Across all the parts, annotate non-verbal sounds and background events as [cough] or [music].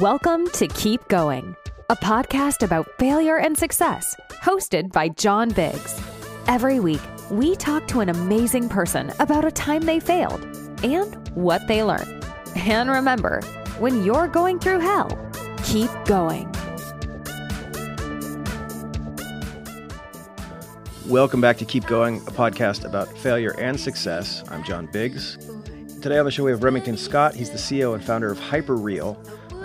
Welcome to Keep Going, a podcast about failure and success, hosted by John Biggs. Every week, we talk to an amazing person about a time they failed and what they learned. And remember, when you're going through hell, keep going. Welcome back to Keep Going, a podcast about failure and success. I'm John Biggs. Today on the show we have Remington Scott. He's the CEO and founder of Hyperreal.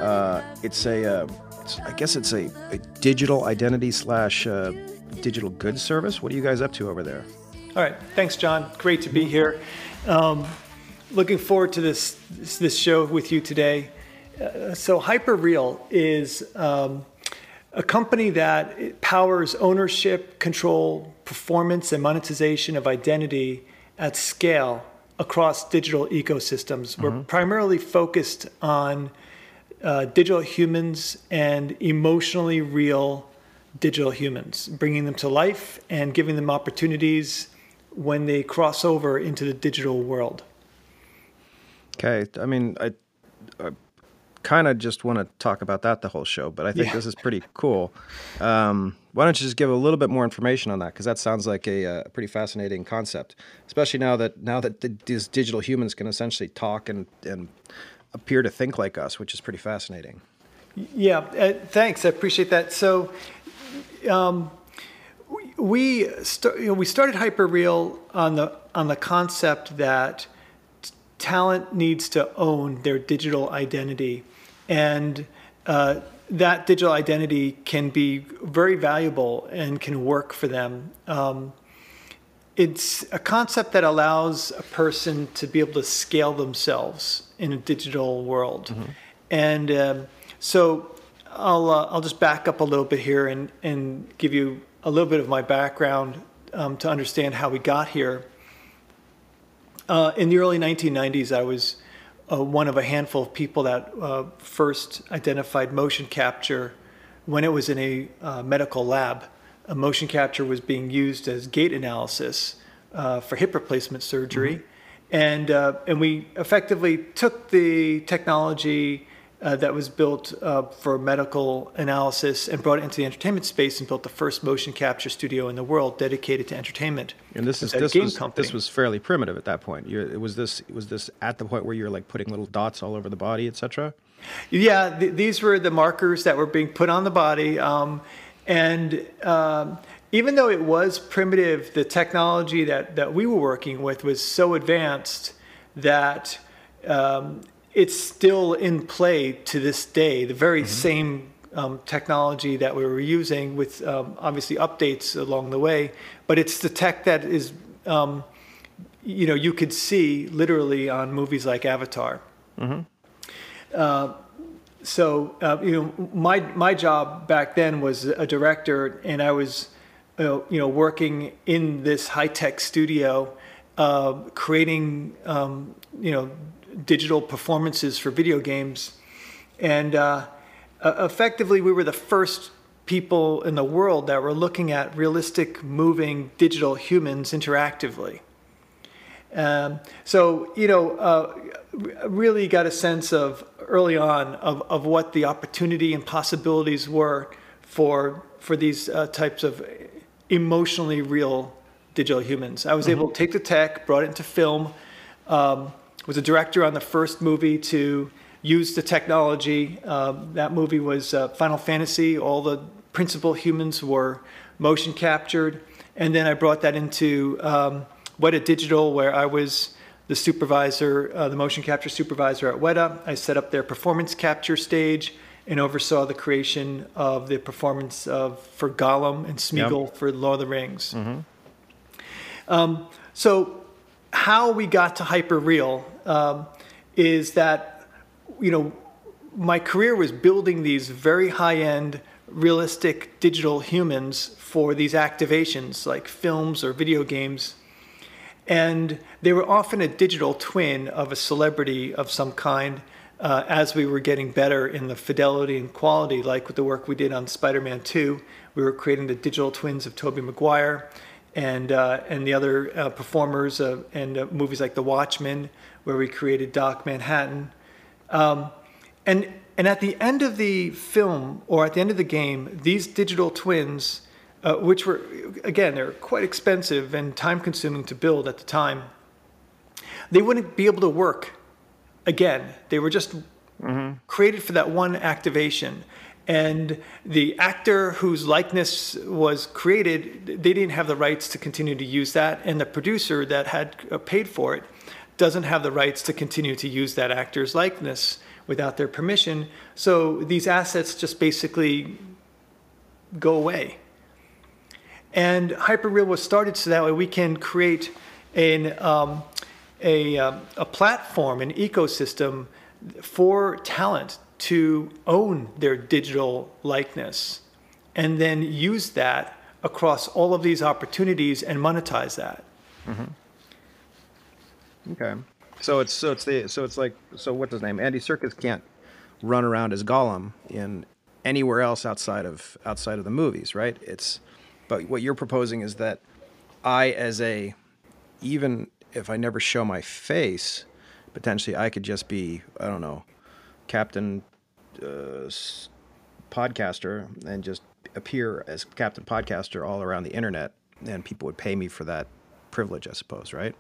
Uh, it's a, uh, it's, I guess it's a, a digital identity slash uh, digital goods service. What are you guys up to over there? All right, thanks, John. Great to be here. Um, looking forward to this this show with you today. Uh, so, Hyperreal is um, a company that powers ownership, control, performance, and monetization of identity at scale across digital ecosystems. Mm-hmm. We're primarily focused on uh, digital humans and emotionally real digital humans, bringing them to life and giving them opportunities when they cross over into the digital world. Okay, I mean, I, I kind of just want to talk about that the whole show, but I think yeah. this is pretty cool. Um, why don't you just give a little bit more information on that? Because that sounds like a, a, uh, pretty fascinating concept, especially now that now that the, these digital humans can essentially talk and and appear to think like us, which is pretty fascinating. Yeah, uh, thanks. I appreciate that. So. Um, we st- you know, we started Hyperreal on the on the concept that t- talent needs to own their digital identity, and uh, that digital identity can be very valuable and can work for them. Um, it's a concept that allows a person to be able to scale themselves in a digital world, mm-hmm. and um, so I'll uh, I'll just back up a little bit here and and give you a little bit of my background um, to understand how we got here. Uh, in the early 1990s, I was uh, one of a handful of people that uh, first identified motion capture when it was in a uh, medical lab. A motion capture was being used as gait analysis uh, for hip replacement surgery. Mm-hmm. And, uh, and we effectively took the technology uh, that was built uh, for medical analysis and brought it into the entertainment space and built the first motion capture studio in the world dedicated to entertainment. And this is this was company. this was fairly primitive at that point. You, was this was this at the point where you're like putting little dots all over the body, etc. Yeah, th- these were the markers that were being put on the body, um, and um, even though it was primitive, the technology that that we were working with was so advanced that um, it's still in play to this day. The very mm-hmm. same um, technology that we were using, with um, obviously updates along the way, but it's the tech that is, um, you know, you could see literally on movies like Avatar. Mm-hmm. Uh, so uh, you know, my my job back then was a director, and I was, you know, working in this high tech studio, uh, creating, um, you know digital performances for video games. And uh, effectively, we were the first people in the world that were looking at realistic, moving digital humans interactively. Um, so, you know, uh, really got a sense of early on of, of what the opportunity and possibilities were for, for these uh, types of emotionally real digital humans. I was mm-hmm. able to take the tech, brought it into film, um, was a director on the first movie to use the technology. Uh, that movie was uh, Final Fantasy. All the principal humans were motion captured. And then I brought that into um, Weta Digital, where I was the supervisor, uh, the motion capture supervisor at Weta. I set up their performance capture stage and oversaw the creation of the performance of for Gollum and Smeagol yep. for Lord of the Rings. Mm-hmm. Um, so how we got to Hyperreal um, is that, you know, my career was building these very high end, realistic digital humans for these activations like films or video games. And they were often a digital twin of a celebrity of some kind uh, as we were getting better in the fidelity and quality, like with the work we did on Spider Man 2. We were creating the digital twins of Tobey Maguire and uh, and the other uh, performers uh, and uh, movies like The Watchmen, where we created Doc Manhattan. Um, and and at the end of the film or at the end of the game, these digital twins, uh, which were again they're quite expensive and time consuming to build at the time, they wouldn't be able to work again. They were just mm-hmm. created for that one activation. And the actor whose likeness was created, they didn't have the rights to continue to use that. And the producer that had uh, paid for it doesn't have the rights to continue to use that actor's likeness without their permission. So these assets just basically go away. And Hyperreal was started so that way we can create an, um, a, um, a platform, an ecosystem for talent to own their digital likeness and then use that across all of these opportunities and monetize that. Mm-hmm. Okay. So it's so it's the so it's like so what's his name? Andy Serkis can't run around as Gollum in anywhere else outside of outside of the movies, right? It's but what you're proposing is that I as a even if I never show my face, potentially I could just be I don't know, Captain uh, podcaster and just appear as Captain Podcaster all around the internet, and people would pay me for that privilege, I suppose, right?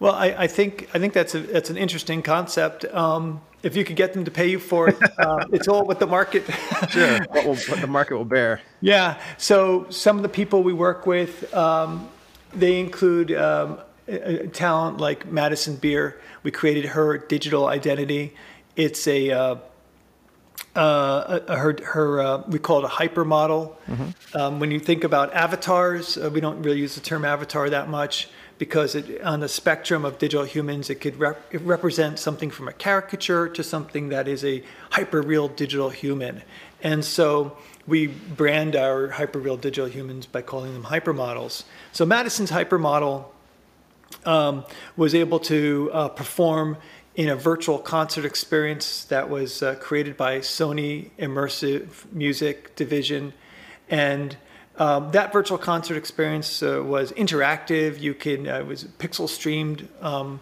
Well, I, I think I think that's a, that's an interesting concept. Um, if you could get them to pay you for it, [laughs] uh, it's all what the market. [laughs] sure, what, will, what, the market will bear. Yeah. So some of the people we work with, um, they include um, a, a talent like Madison Beer. We created her digital identity. It's a uh, uh, her, her uh, we call it a hyper model. Mm-hmm. Um, when you think about avatars, uh, we don't really use the term avatar that much because it, on the spectrum of digital humans, it could rep- it represent something from a caricature to something that is a hyper real digital human. And so we brand our hyper real digital humans by calling them hypermodels. So Madison's hypermodel um, was able to uh, perform in a virtual concert experience that was uh, created by Sony Immersive Music Division. And um, that virtual concert experience uh, was interactive. You can uh, it was pixel streamed, um,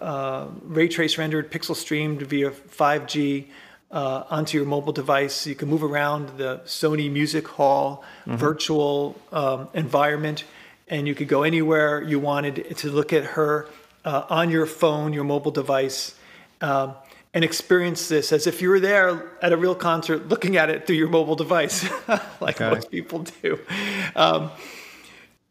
uh, ray trace rendered, pixel streamed via 5G uh, onto your mobile device. You can move around the Sony Music Hall mm-hmm. virtual um, environment, and you could go anywhere you wanted to look at her uh, on your phone, your mobile device. Um, and experience this as if you were there at a real concert looking at it through your mobile device, [laughs] like okay. most people do. Um,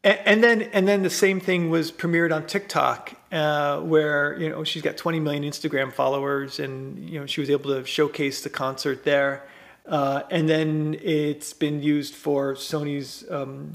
and, and, then and then the same thing was premiered on TikTok, uh, where you know she's got 20 million Instagram followers, and you know she was able to showcase the concert there. Uh, and then it's been used for Sony's um,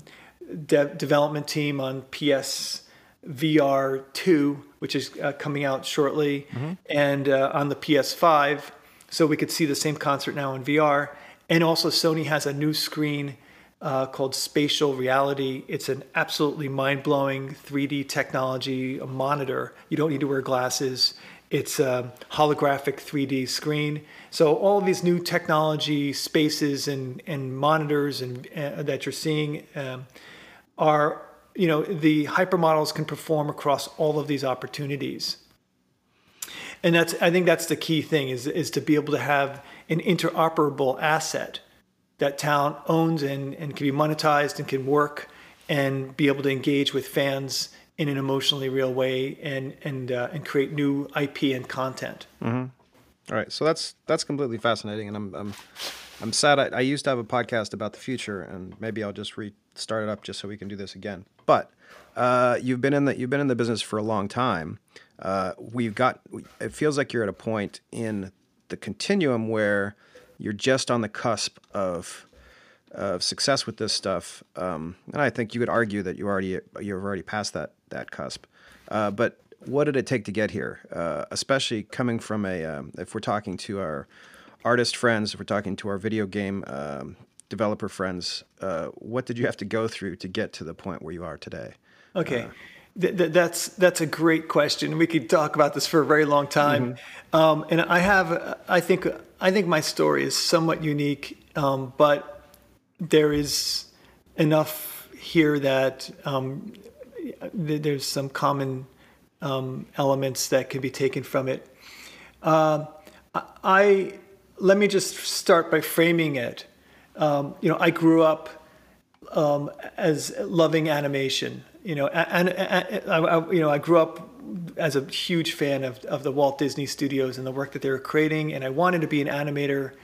de- development team on PS VR 2, which is uh, coming out shortly, mm-hmm. and uh, on the PS5. So we could see the same concert now in VR. And also, Sony has a new screen uh, called Spatial Reality. It's an absolutely mind blowing 3D technology, a monitor. You don't need to wear glasses. It's a holographic 3D screen. So all these new technology spaces and, and monitors and uh, that you're seeing um, are you know, the hypermodels can perform across all of these opportunities. And that's, I think that's the key thing is, is to be able to have an interoperable asset that talent owns and, and can be monetized and can work and be able to engage with fans in an emotionally real way and, and, uh, and create new IP and content. Mm-hmm. All right. So that's, that's completely fascinating. And I'm, I'm, I'm sad. I, I used to have a podcast about the future and maybe I'll just restart it up just so we can do this again. But uh, you've been in the you've been in the business for a long time. Uh, we've got. It feels like you're at a point in the continuum where you're just on the cusp of of success with this stuff. Um, and I think you could argue that you already you've already passed that that cusp. Uh, but what did it take to get here? Uh, especially coming from a um, if we're talking to our artist friends, if we're talking to our video game um, developer friends, uh, what did you have to go through to get to the point where you are today? Okay. Uh, th- th- that's that's a great question. We could talk about this for a very long time, mm-hmm. um, and I have. I think I think my story is somewhat unique, um, but there is enough here that um, th- there's some common um, elements that can be taken from it. Uh, I let me just start by framing it. Um, you know, I grew up um, as loving animation. You know, and, and, I, I, you know, I grew up as a huge fan of, of the Walt Disney Studios and the work that they were creating, and I wanted to be an animator,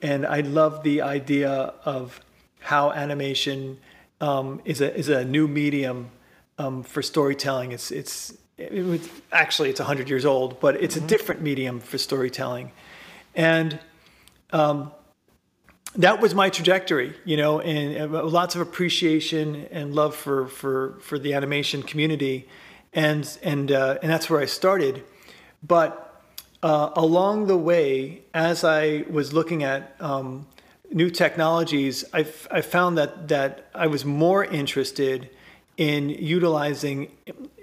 and I loved the idea of how animation um, is a is a new medium um, for storytelling. It's it's it was, actually it's hundred years old, but it's mm-hmm. a different medium for storytelling, and um, that was my trajectory, you know, and lots of appreciation and love for for for the animation community, and and uh, and that's where I started. But uh, along the way, as I was looking at um, new technologies, I, I found that that I was more interested in utilizing,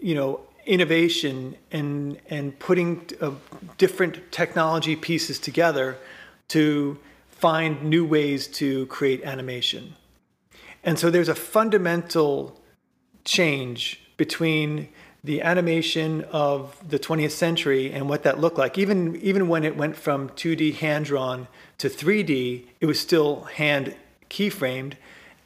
you know, innovation and and putting uh, different technology pieces together to find new ways to create animation. And so there's a fundamental change between the animation of the 20th century and what that looked like. Even even when it went from 2D hand drawn to 3D, it was still hand keyframed.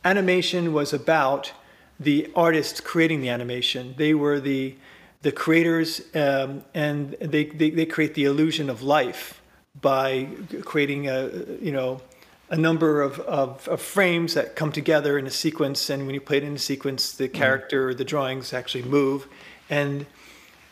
Animation was about the artist creating the animation. They were the the creators, um, and they, they, they create the illusion of life by creating a you know a number of, of, of, frames that come together in a sequence, and when you play it in a sequence, the mm-hmm. character, the drawings actually move, and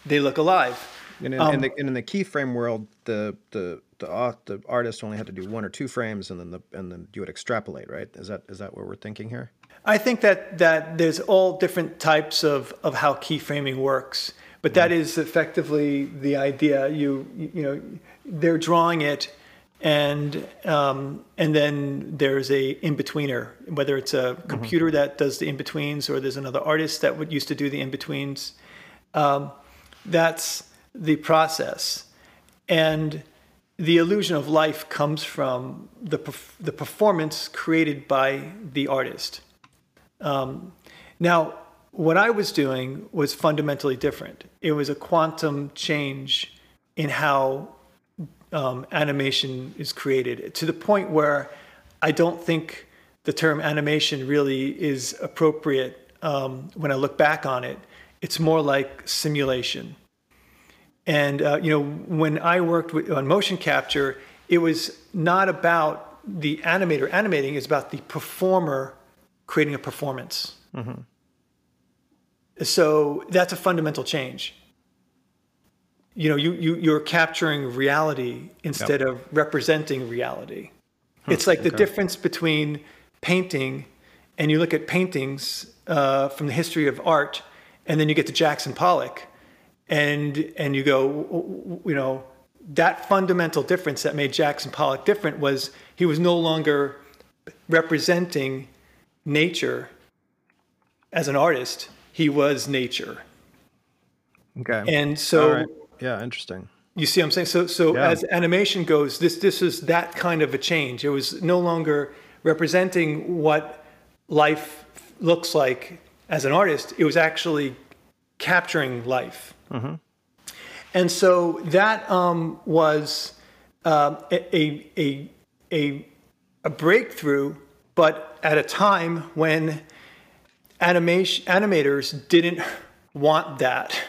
they look alive. And in, um, in, the, and in the keyframe world, the the the, the artist only had to do one or two frames, and then the and then you would extrapolate, right? Is that is that what we're thinking here? I think that that there's all different types of of how keyframing works, but that mm. effectively the idea. You you know they're drawing it and um, and then there's a in betweener, whether it's a mm-hmm. computer mm-hmm. that does the in betweens or there's another artist that would used to do the in betweens. Um, that's the process, and the illusion of life comes from the the performance created by the artist. Um, now, what I was doing was fundamentally different. It was a quantum change in how um, animation is created to the point where I don't think the term animation really is appropriate um, when I look back on it. It's more like simulation. And uh, you know, when I worked with, on motion capture, it was not about the animator animating; it's about the performer creating a performance. Mm-hmm. So that's a fundamental change you know, you, you you're capturing reality instead yep. of representing reality. Hmm, it's like okay. the difference between painting, and you look at paintings uh, from the history of art, and then you get to Jackson Pollock, and and you go, you know, that fundamental difference that made Jackson Pollock different was he was no longer representing nature as an artist; he was nature. Okay. And so yeah, interesting. You see what I'm saying? So, so yeah. as animation goes, this this is that kind of a change. It was no longer representing what life looks like as an artist. It was actually capturing life. Mm-hmm. And so that um, was uh, a, a, a, a breakthrough, but at a time when animation animators didn't want that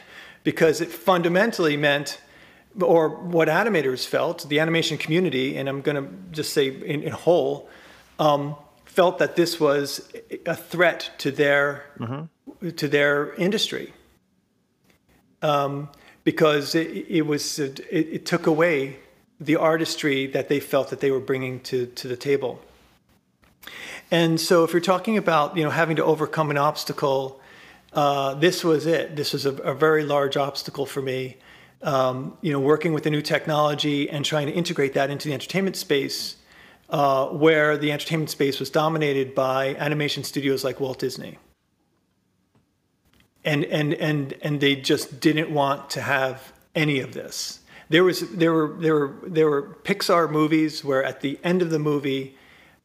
because it fundamentally meant, or what animators felt, the animation community, and I'm going to just say in, in whole, um, felt that this was a threat to their mm-hmm. to their industry um, because it, it was it, it, took away the artistry that they felt that they were bringing to to the table. And so, if you're talking about you know having to overcome an obstacle uh, this was it. This was a, a very large obstacle for me. Um, you know, working with the new technology and trying to integrate that into the entertainment space, uh, where the entertainment space was dominated by animation studios like Walt Disney. And and and and they just didn't want to have any of this. There was there were there were there were Pixar movies where at the end of the movie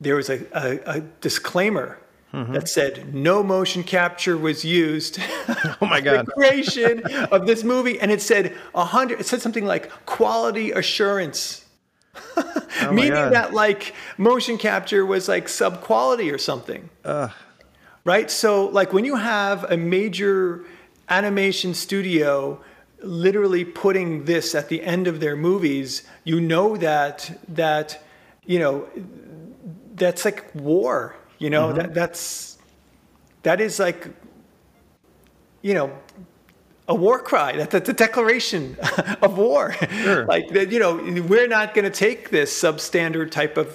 there was a, a, a disclaimer Mm-hmm. that said no motion capture was used. [laughs] oh my god! the creation [laughs] of this movie, and it said a hundred. It said something like quality assurance. [laughs] Oh meaning God. that like motion capture was like sub quality or something. Right? So like when you have a major animation studio literally putting this at the end of their movies, you know that that you know that's like war. You know Mm-hmm. that that's that is like you know a war cry. That, that's a declaration [laughs] of war. Sure. like that, you know, we're not going to take this substandard type of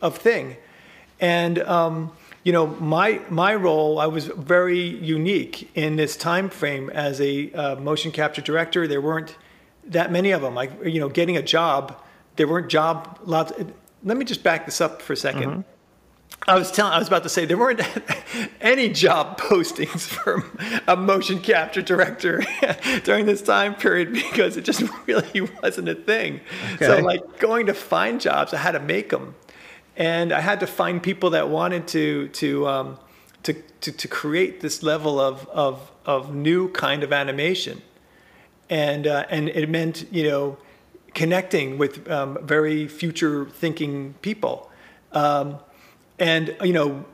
of thing. And um, you know, my my role, I was very unique in this time frame as a uh, motion capture director. There weren't that many of them. Like you know, getting a job, there weren't job lots. Let me just back this up for a 2nd I was telling, I was about to say there weren't [laughs] any job [laughs] postings for a motion capture director [laughs] during this time period because it just really wasn't a thing. So like going to find jobs, I had to make them, and I had to find people that wanted to to um, to, to to create this level of of of new kind of animation, and uh, and it meant you know connecting with um, very future thinking people. Um, and you know,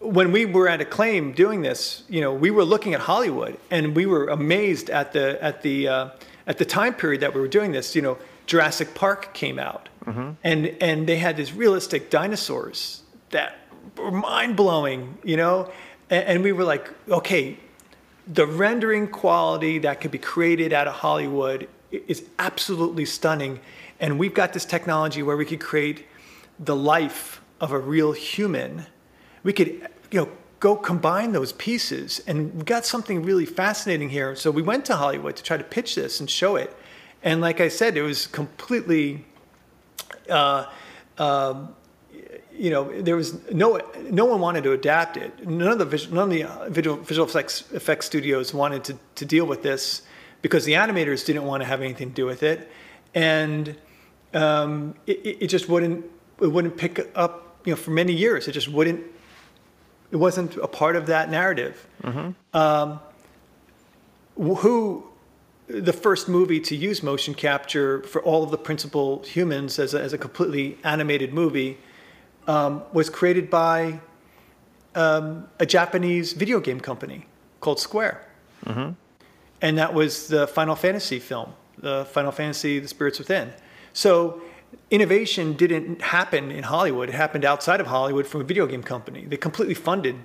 when we were at Acclaim doing this, you know, we were looking at Hollywood, and we were amazed at the at the uh, at the time period that we were doing this. You know, Jurassic Park came out, and and they had these realistic dinosaurs that were mind blowing. You know, and, and we were like, okay, the rendering quality that could be created out of Hollywood is absolutely stunning. And we've got this technology where we could create the life of a real human. We could, you know, go combine those pieces, and we got something really fascinating here. So we went to Hollywood to try to pitch this and show it. And like I said, it was completely uh, um, you know, there was no no one wanted to adapt it. None of the vis- none of the uh, visual, visual effects effects studios wanted to to deal with this because the animators didn't want to have anything to do with it, and um, it, it just wouldn't it wouldn't pick up. You know, for many years, it just wouldn't. It wasn't a part of that narrative. Um, who the first movie to use motion capture for all of the principal humans as a, as a completely animated movie um, was created by um, a Japanese video game company called Square. And that was the Final Fantasy film, the Final Fantasy The Spirits Within. So innovation didn't happen in Hollywood, it happened outside of Hollywood from a video game company. They completely funded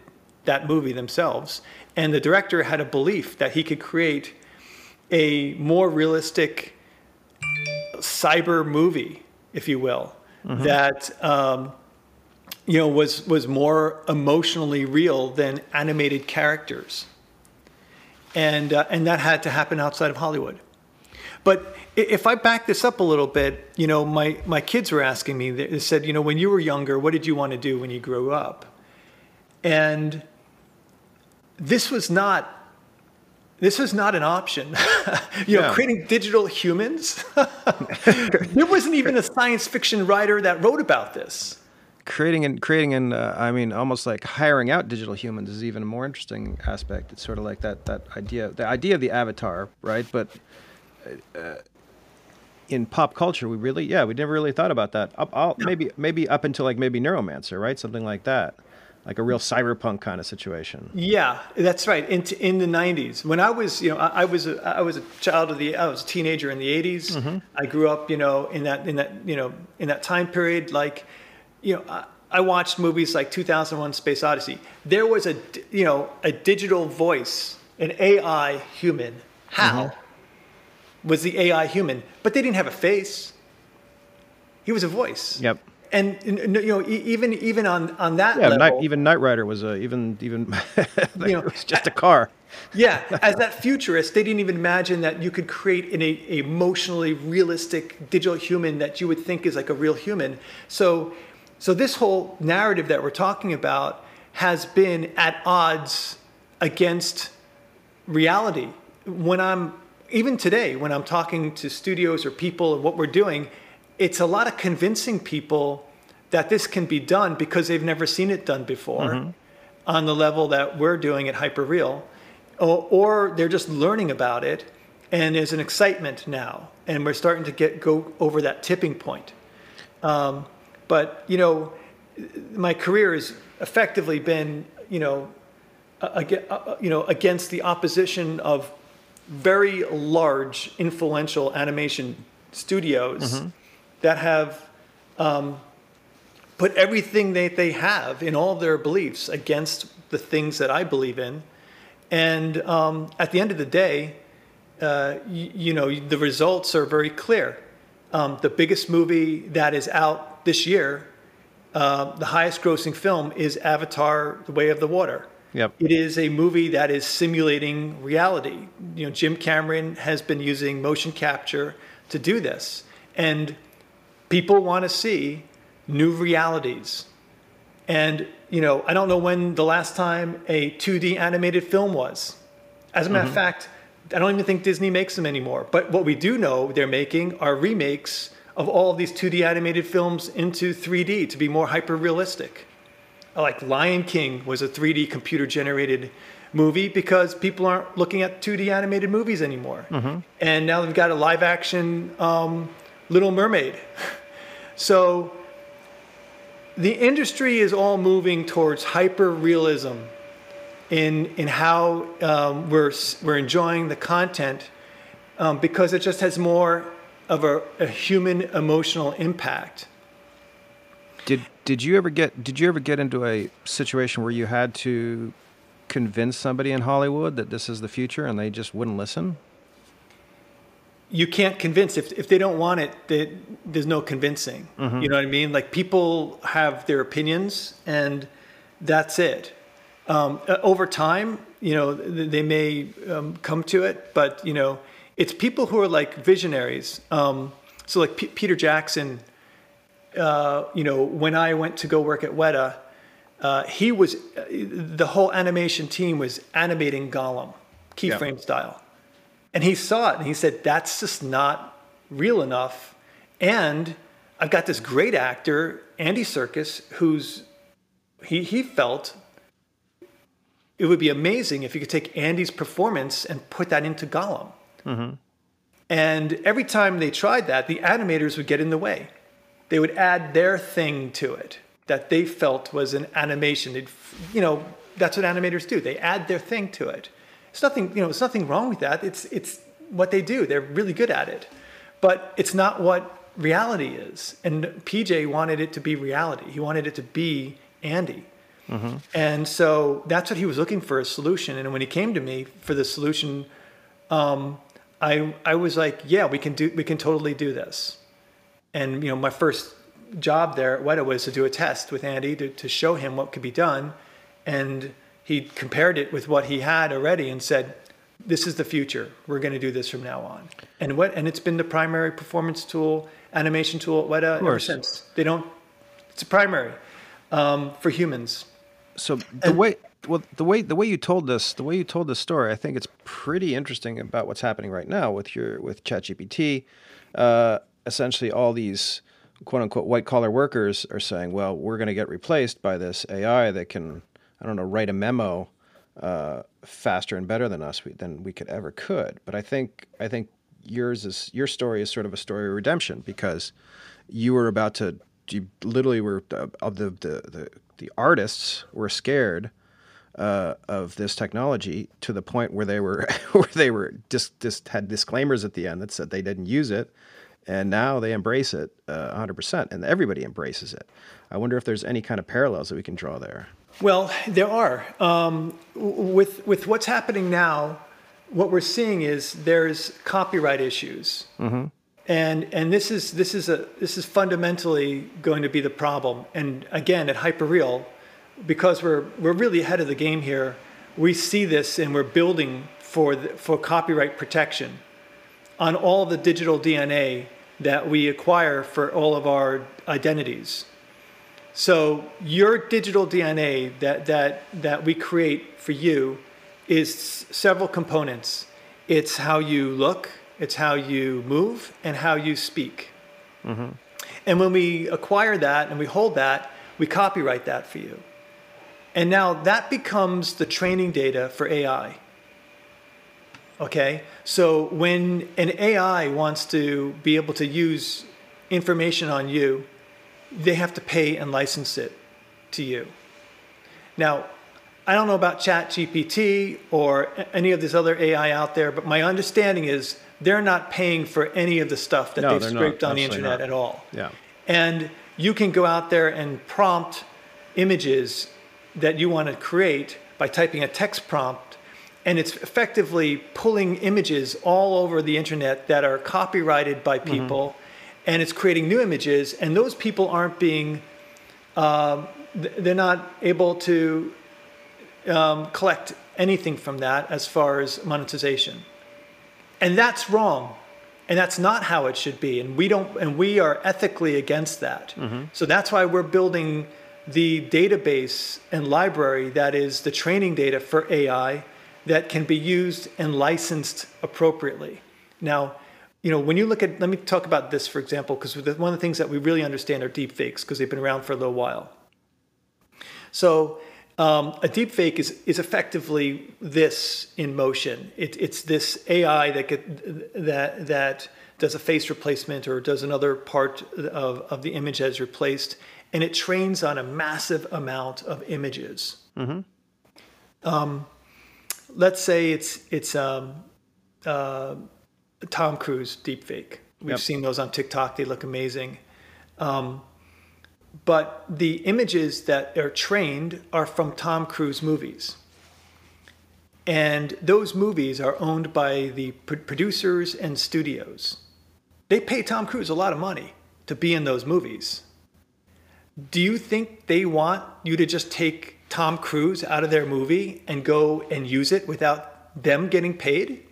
that movie themselves. And the director had a belief that he could create a more realistic cyber movie, if you will, that um, you know was was more emotionally real than animated characters, and uh, and that had to happen outside of Hollywood. But if I back this up a little bit, you know, my my kids were asking me. They said, you know, when you were younger, what did you want to do when you grew up? And this was not this was not an option. [laughs] you know, creating digital humans. [laughs] there wasn't even a science fiction writer that wrote about this. Creating and creating and uh, I mean almost like hiring out digital humans is even a more interesting aspect. It's sort of like that that idea the idea of the avatar, right? But uh, in pop culture, we really yeah we never really thought about that. Up, maybe maybe up until like maybe Neuromancer, right? Something like that, like a real cyberpunk kind of situation. Yeah, that's right. In, in the '90s, when I was, you know, I, I was a, I was a child of the, I was a teenager in the '80s. I grew up, you know, in that in that you know in that time period. Like, you know, I, I watched movies like 2001: Space Odyssey. There was a, you know, a digital voice, an AI human. How mm-hmm. was the AI human? But they didn't have a face. He was a voice. Yep. And you know, even even on on that Yeah, level, Knight, even Knight Rider was a even even [laughs] You know, it was just a car. [laughs] Yeah, as that futurist, they didn't even imagine that you could create an a, emotionally realistic digital human that you would think is like a real human. So, so this whole narrative that we're talking about has been at odds against reality. When I'm even today, when I'm talking to studios or people and what we're doing, it's a lot of convincing people that this can be done because they've never seen it done before on the level that we're doing at Hyperreal, or, or they're just learning about it, and there's an excitement now, and we're starting to get go over that tipping point. Um, but you know, my career has effectively been you know, you know, against the opposition of very large, influential animation studios mm-hmm. that have um, put everything that they have in all their beliefs against the things that I believe in. And um, at the end of the day, uh, you, you, know, the results are very clear. Um, the biggest movie that is out this year, uh, the highest grossing film, is Avatar The Way of the Water. Yep. It is a movie that is simulating reality. You know, Jim Cameron has been using motion capture to do this. And people want to see new realities. And, you know, I don't know when the last time a 2D animated film was. As a matter mm-hmm. of fact, I don't even think Disney makes them anymore. But what we do know they're making are remakes of all of these 2D animated films into 3D to be more hyper realistic. Like Lion King was a 3D computer generated movie because people aren't looking at 2D animated movies anymore. Mm-hmm. And now they've got a live action um, Little Mermaid. [laughs] so the industry is all moving towards hyper realism in in how um, we're we're enjoying the content um, because it just has more of a, a, human emotional impact. Did did you ever get did you ever get into a situation where you had to convince somebody in Hollywood that this is the future and they just wouldn't listen? you can't convince if, if they don't want it they, there's no convincing mm-hmm. you know what i mean like people have their opinions and that's it um, over time you know they may um, come to it but you know it's people who are like visionaries um, so like P- peter jackson uh, you know when i went to go work at weta uh, he was uh, the whole animation team was animating gollum keyframe yeah. style and he saw it and he said, that's just not real enough. And I've got this great actor, Andy Serkis, who's, he, he felt it would be amazing if you could take Andy's performance and put that into Gollum. Mm-hmm. And every time they tried that, the animators would get in the way. They would add their thing to it that they felt was an animation. They'd, you know, that's what animators do. They add their thing to it. It's nothing, you know, there's nothing wrong with that. It's, it's what they do. They're really good at it. But it's not what reality is. And PJ wanted it to be reality. He wanted it to be Andy. Mm-hmm. And so that's what he was looking for a solution. And when he came to me for the solution, um, I, I was like, yeah, we can do, we can totally do this. And, you know, my first job there at Weta was to do a test with Andy to, to show him what could be done. And he compared it with what he had already and said, "This is the future. We're going to do this from now on." And what? And it's been the primary performance tool, animation tool at Weta ever since. They don't. It's a primary um, for humans. So the and, way. Well, the way the way you told this, the way you told this story, I think it's pretty interesting about what's happening right now with your with ChatGPT. Uh, essentially, all these quote unquote white collar workers are saying, "Well, we're going to get replaced by this AI that can I don't know, write a memo uh, faster and better than us than we could ever could. But I think I think yours is your story is sort of a story of redemption because you were about to you literally were uh, of the, the the the artists were scared uh, of this technology to the point where they were [laughs] where they were just just had disclaimers at the end that said they didn't use it, and now they embrace it uh, 100%, and everybody embraces it. I wonder if there's any kind of parallels that we can draw there. Well, there are. Um, with, with what's happening now, what we're seeing is there's copyright issues. Mm-hmm. And, and this, is, this, is a, this is fundamentally going to be the problem. And again, at Hyperreal, because we're, we're really ahead of the game here, we see this and we're building for, the, for copyright protection on all the digital DNA that we acquire for all of our identities. So your digital DNA that, that, that we create for you is several components. It's how you look, it's how you move, and how you speak. Mm-hmm. And when we acquire that and we hold that, we copyright that for you. And now that becomes the training data for AI. Okay? So when an AI wants to be able to use information on you they have to pay and license it to you. Now, I don't know about ChatGPT or any of this other AI out there, but my understanding is they're not paying for any of the stuff that No, they've they're not. scraped on the internet not. at all. Yeah. And you can go out there and prompt images that you want to create by typing a text prompt. And it's effectively pulling images all over the internet that are copyrighted by Mm-hmm. people. And it's creating new images. And those people aren't being, um, th- they're not able to um, collect anything from that as far as monetization. And that's wrong. And that's not how it should be. And we don't and we are ethically against that. Mm-hmm. So that's why we're building the database and library that is the training data for AI that can be used and licensed appropriately. Now, you know, when you look at let me talk about this for example because one of the things that we really understand are deep fakes because they've been around for a little while. So um, a deep fake is, is effectively this in motion. It, it's this AI that, get, that, that does a face replacement or does another part of, of the image as replaced, and it trains on a massive amount of images. Um, let's say it's, it's um, uh, Tom Cruise deep fake. We've Yep. seen those on TikTok, they look amazing but the images that are trained are from Tom Cruise movies. And those movies are owned by the producers and studios. They pay Tom Cruise a lot of money to be in those movies. Do you think they want you to just take Tom Cruise out of their movie and go and use it without them getting paid?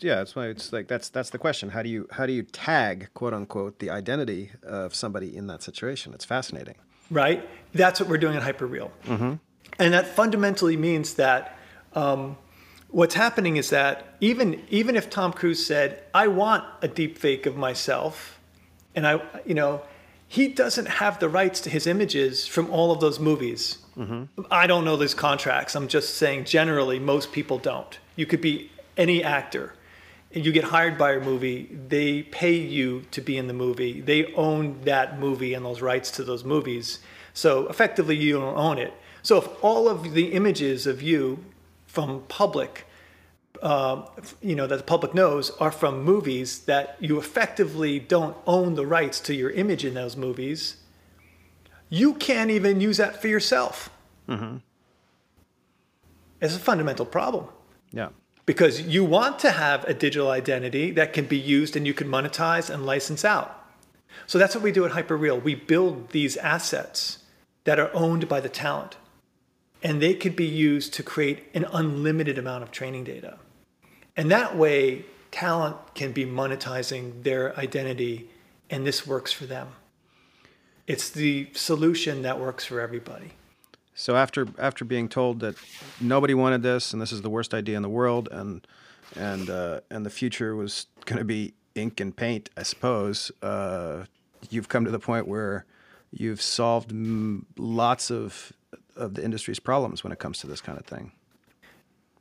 Yeah, that's why it's like that's that's the question. How do you how do you tag quote unquote the identity of somebody in that situation? It's fascinating. right? That's what we're doing at Hyperreal. And that fundamentally means that um, what's happening is that even even if Tom Cruise said, "I want a deep fake of myself," and I, you know, he doesn't have the rights to his images from all of those movies. I don't know those contracts. I'm just saying generally, most people don't. You could be any actor. And You get hired by a movie, they pay you to be in the movie. They own that movie and those rights to those movies. So effectively, you don't own it. So if all of the images of you from public, uh, you know, that the public knows are from movies that you effectively don't own the rights to your image in those movies, you can't even use that for yourself. It's a fundamental problem Yeah. Because you want to have a digital identity that can be used and you can monetize and license out. So that's what we do at Hyperreal. We build these assets that are owned by the talent, and they could be used to create an unlimited amount of training data. And that way, talent can be monetizing their identity, and this works for them. It's the solution that works for everybody. So after after being told that nobody wanted this and this is the worst idea in the world and and uh, and the future was going to be ink and paint, I suppose uh, you've come to the point where you've solved mm, lots of of the industry's problems when it comes to this kind of thing.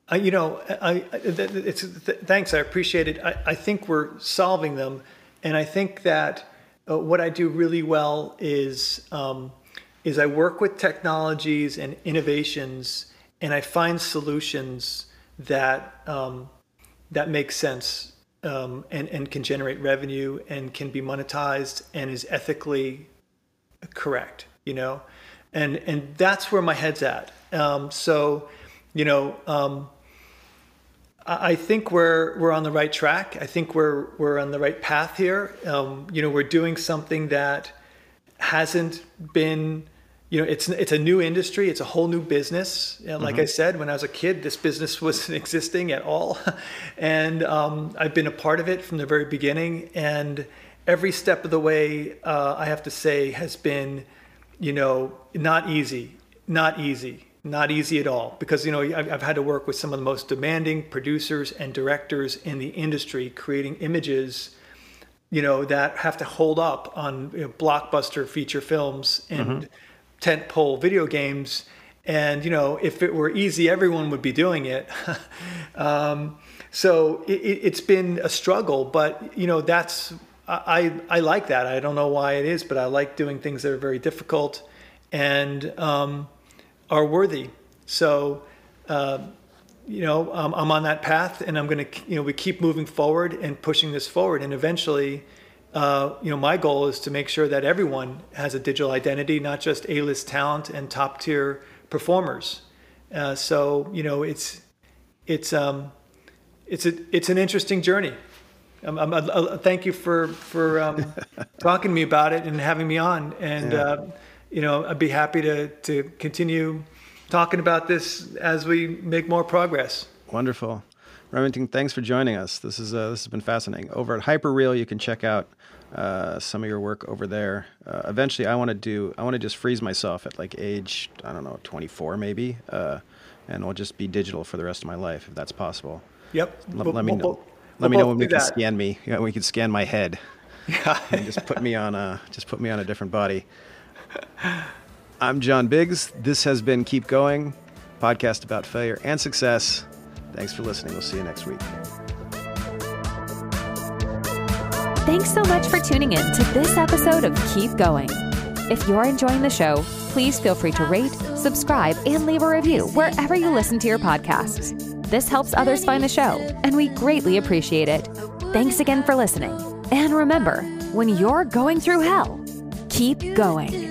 I, you know, I, I it's, th- thanks. I appreciate it. I, I think we're solving them, and I think that uh, what I do really well is um, is I work with technologies and innovations, and I find solutions that um, that make sense um, and and can generate revenue and can be monetized and is ethically correct. You know, and and that's where my head's at. Um, so, you know. Um, I think we're we're on the right track. I think we're we're on the right path here. Um, you know, we're doing something that hasn't been. You know, it's it's a new industry. It's a whole new business. And like I said, when I was a kid, this business [laughs] wasn't existing at all, [laughs] and um, I've been a part of it from the very beginning. And every step of the way, uh, I have to say, has been, you know, not easy. Not easy not easy at all because you know I've, I've had to work with some of the most demanding producers and directors in the industry creating images you know that have to hold up on you know, blockbuster feature films and tentpole video games and you know if it were easy everyone would be doing it [laughs] um, so it, it's been a struggle but you know that's I, I like that. I don't know why it is, but I like doing things that are very difficult and um, are worthy. So, uh, you know, um, I'm on that path, and I'm going to, you know, we keep moving forward and pushing this forward, and eventually, uh, you know, my goal is to make sure that everyone has a digital identity, not just A-list talent and top-tier performers. Uh, so, you know, it's it's um, it's a it's an interesting journey. Um, I'm, I'm, uh, thank you for for um, [laughs] talking to me about it and having me on. And yeah. uh, you know, I'd be happy to to continue talking about this as we make more progress. Wonderful. Remington, thanks for joining us. This is uh, this has been fascinating. Over at Hyperreal, you can check out uh, some of your work over there. Uh, eventually, I want to do. I want to just freeze myself at like age I don't know, 24 maybe, uh, and I'll just be digital for the rest of my life if that's possible. Yep. Let, let me know. We'll, let we'll me know when we can that. scan me. You know, we can scan my head. Yeah. [laughs] and just put me on a just put me on a different body. I'm John Biggs. This has been Keep Going, podcast about failure and success. Thanks for listening. We'll see you next week. Thanks so much for tuning in to this episode of Keep Going. If you're enjoying the show, please feel free to rate, subscribe, and leave a review wherever you listen to your podcasts. This helps others find the show, and we greatly appreciate it. Thanks again for listening. And remember, when you're going through hell, keep going.